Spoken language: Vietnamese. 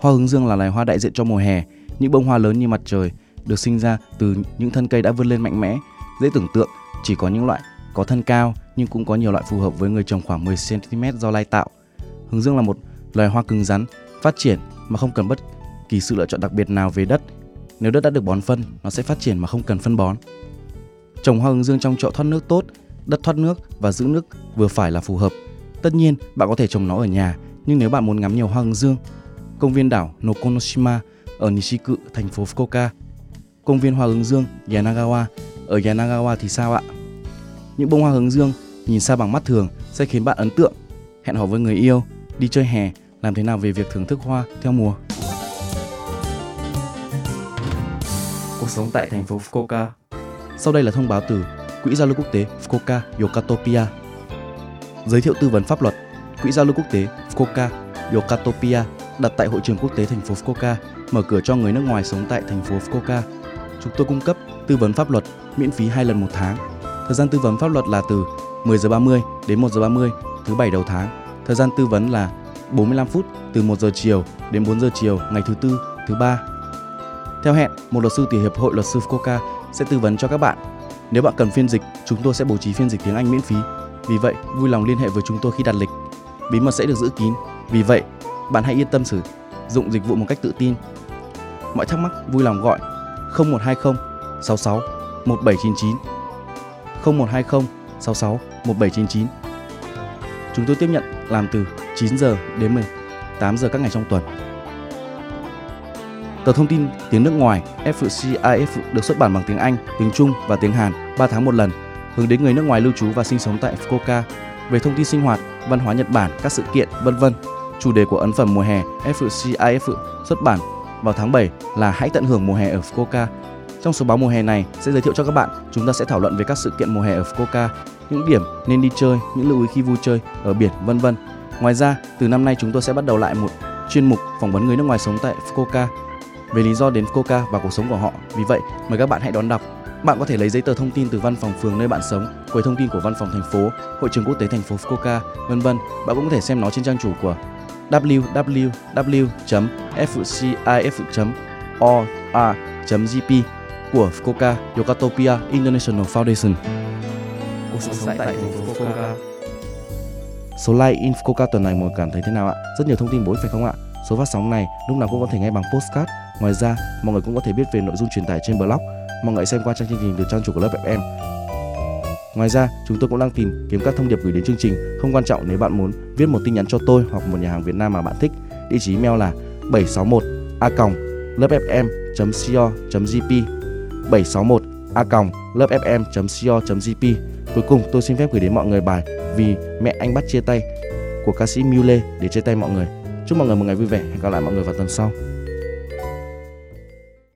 Hoa hướng dương là loài hoa đại diện cho mùa hè. Những bông hoa lớn như mặt trời được sinh ra từ những thân cây đã vươn lên mạnh mẽ. Dễ tưởng tượng chỉ có những loại có thân cao nhưng cũng có nhiều loại phù hợp với người trồng khoảng 10 cm do lai tạo. Hướng dương là một loài hoa cứng rắn, phát triển mà không cần bất kỳ sự lựa chọn đặc biệt nào về đất. Nếu đất đã được bón phân, nó sẽ phát triển mà không cần phân bón. Trồng hoa hướng dương trong chậu thoát nước tốt, đất thoát nước và giữ nước vừa phải là phù hợp. Tất nhiên, bạn có thể trồng nó ở nhà, nhưng nếu bạn muốn ngắm nhiều hoa hướng dương, công viên đảo Nokonoshima ở Nishiku, thành phố Fukuoka, công viên hoa hướng dương Yanagawa ở Yanagawa thì sao ạ? Những bông hoa hướng dương nhìn xa bằng mắt thường sẽ khiến bạn ấn tượng. Hẹn hò với người yêu, đi chơi hè, làm thế nào về việc thưởng thức hoa theo mùa? Cuộc sống tại thành phố Fukuoka. Sau đây là thông báo từ Quỹ giao lưu quốc tế Fukuoka Yokatopia. Giới thiệu tư vấn pháp luật Quỹ giao lưu quốc tế Fukuoka Yokatopia đặt tại hội trường quốc tế thành phố Fukuoka mở cửa cho người nước ngoài sống tại thành phố Fukuoka. Chúng tôi cung cấp tư vấn pháp luật miễn phí hai lần một tháng. Thời gian tư vấn pháp luật là từ 10 giờ 30 đến 1 giờ 30 thứ bảy đầu tháng. Thời gian tư vấn là 45 phút từ 1 giờ chiều đến 4 giờ chiều ngày thứ tư, thứ ba. Theo hẹn, một luật sư từ Hiệp hội Luật sư Fukuoka sẽ tư vấn cho các bạn. Nếu bạn cần phiên dịch, chúng tôi sẽ bố trí phiên dịch tiếng Anh miễn phí. Vì vậy, vui lòng liên hệ với chúng tôi khi đặt lịch. Bí mật sẽ được giữ kín. Vì vậy, bạn hãy yên tâm sử dụng dịch vụ một cách tự tin. Mọi thắc mắc vui lòng gọi 0120 66 1799 0120 66 1799. Chúng tôi tiếp nhận làm từ 9 giờ đến 18 giờ các ngày trong tuần. Tờ thông tin tiếng nước ngoài FCIF được xuất bản bằng tiếng Anh, tiếng Trung và tiếng Hàn 3 tháng một lần, hướng đến người nước ngoài lưu trú và sinh sống tại Fukuoka về thông tin sinh hoạt, văn hóa Nhật Bản, các sự kiện, vân vân. Chủ đề của ấn phẩm mùa hè FCIF xuất bản vào tháng 7 là Hãy tận hưởng mùa hè ở Fukuoka. Trong số báo mùa hè này sẽ giới thiệu cho các bạn, chúng ta sẽ thảo luận về các sự kiện mùa hè ở Fukuoka, những điểm nên đi chơi, những lưu ý khi vui chơi ở biển, vân vân. Ngoài ra, từ năm nay chúng tôi sẽ bắt đầu lại một chuyên mục phỏng vấn người nước ngoài sống tại Fukuoka về lý do đến Fukuoka và cuộc sống của họ. Vì vậy, mời các bạn hãy đón đọc. Bạn có thể lấy giấy tờ thông tin từ văn phòng phường nơi bạn sống, quầy thông tin của văn phòng thành phố, hội trường quốc tế thành phố Fukuoka, vân vân. Bạn cũng có thể xem nó trên trang chủ của www.fcif.or.gp của Fukuoka Yokatopia International Foundation. Cuộc sống tại thành phố Fukuoka. Số like in Fukuoka tuần này mọi người cảm thấy thế nào ạ? Rất nhiều thông tin bổ ích phải không ạ? Số phát sóng này lúc nào cũng có thể nghe bằng postcard. Ngoài ra, mọi người cũng có thể biết về nội dung truyền tải trên blog. Mọi người xem qua trang chương trình từ trang chủ của lớp FM. Ngoài ra, chúng tôi cũng đang tìm kiếm các thông điệp gửi đến chương trình. Không quan trọng nếu bạn muốn viết một tin nhắn cho tôi hoặc một nhà hàng Việt Nam mà bạn thích. Địa chỉ email là 761 a lớpfm.co.jp 761 a lớpfm.co.jp Cuối cùng tôi xin phép gửi đến mọi người bài Vì mẹ anh bắt chia tay của ca sĩ Mule để chia tay mọi người. Chúc mọi người một ngày vui vẻ. Hẹn gặp lại mọi người vào tuần sau.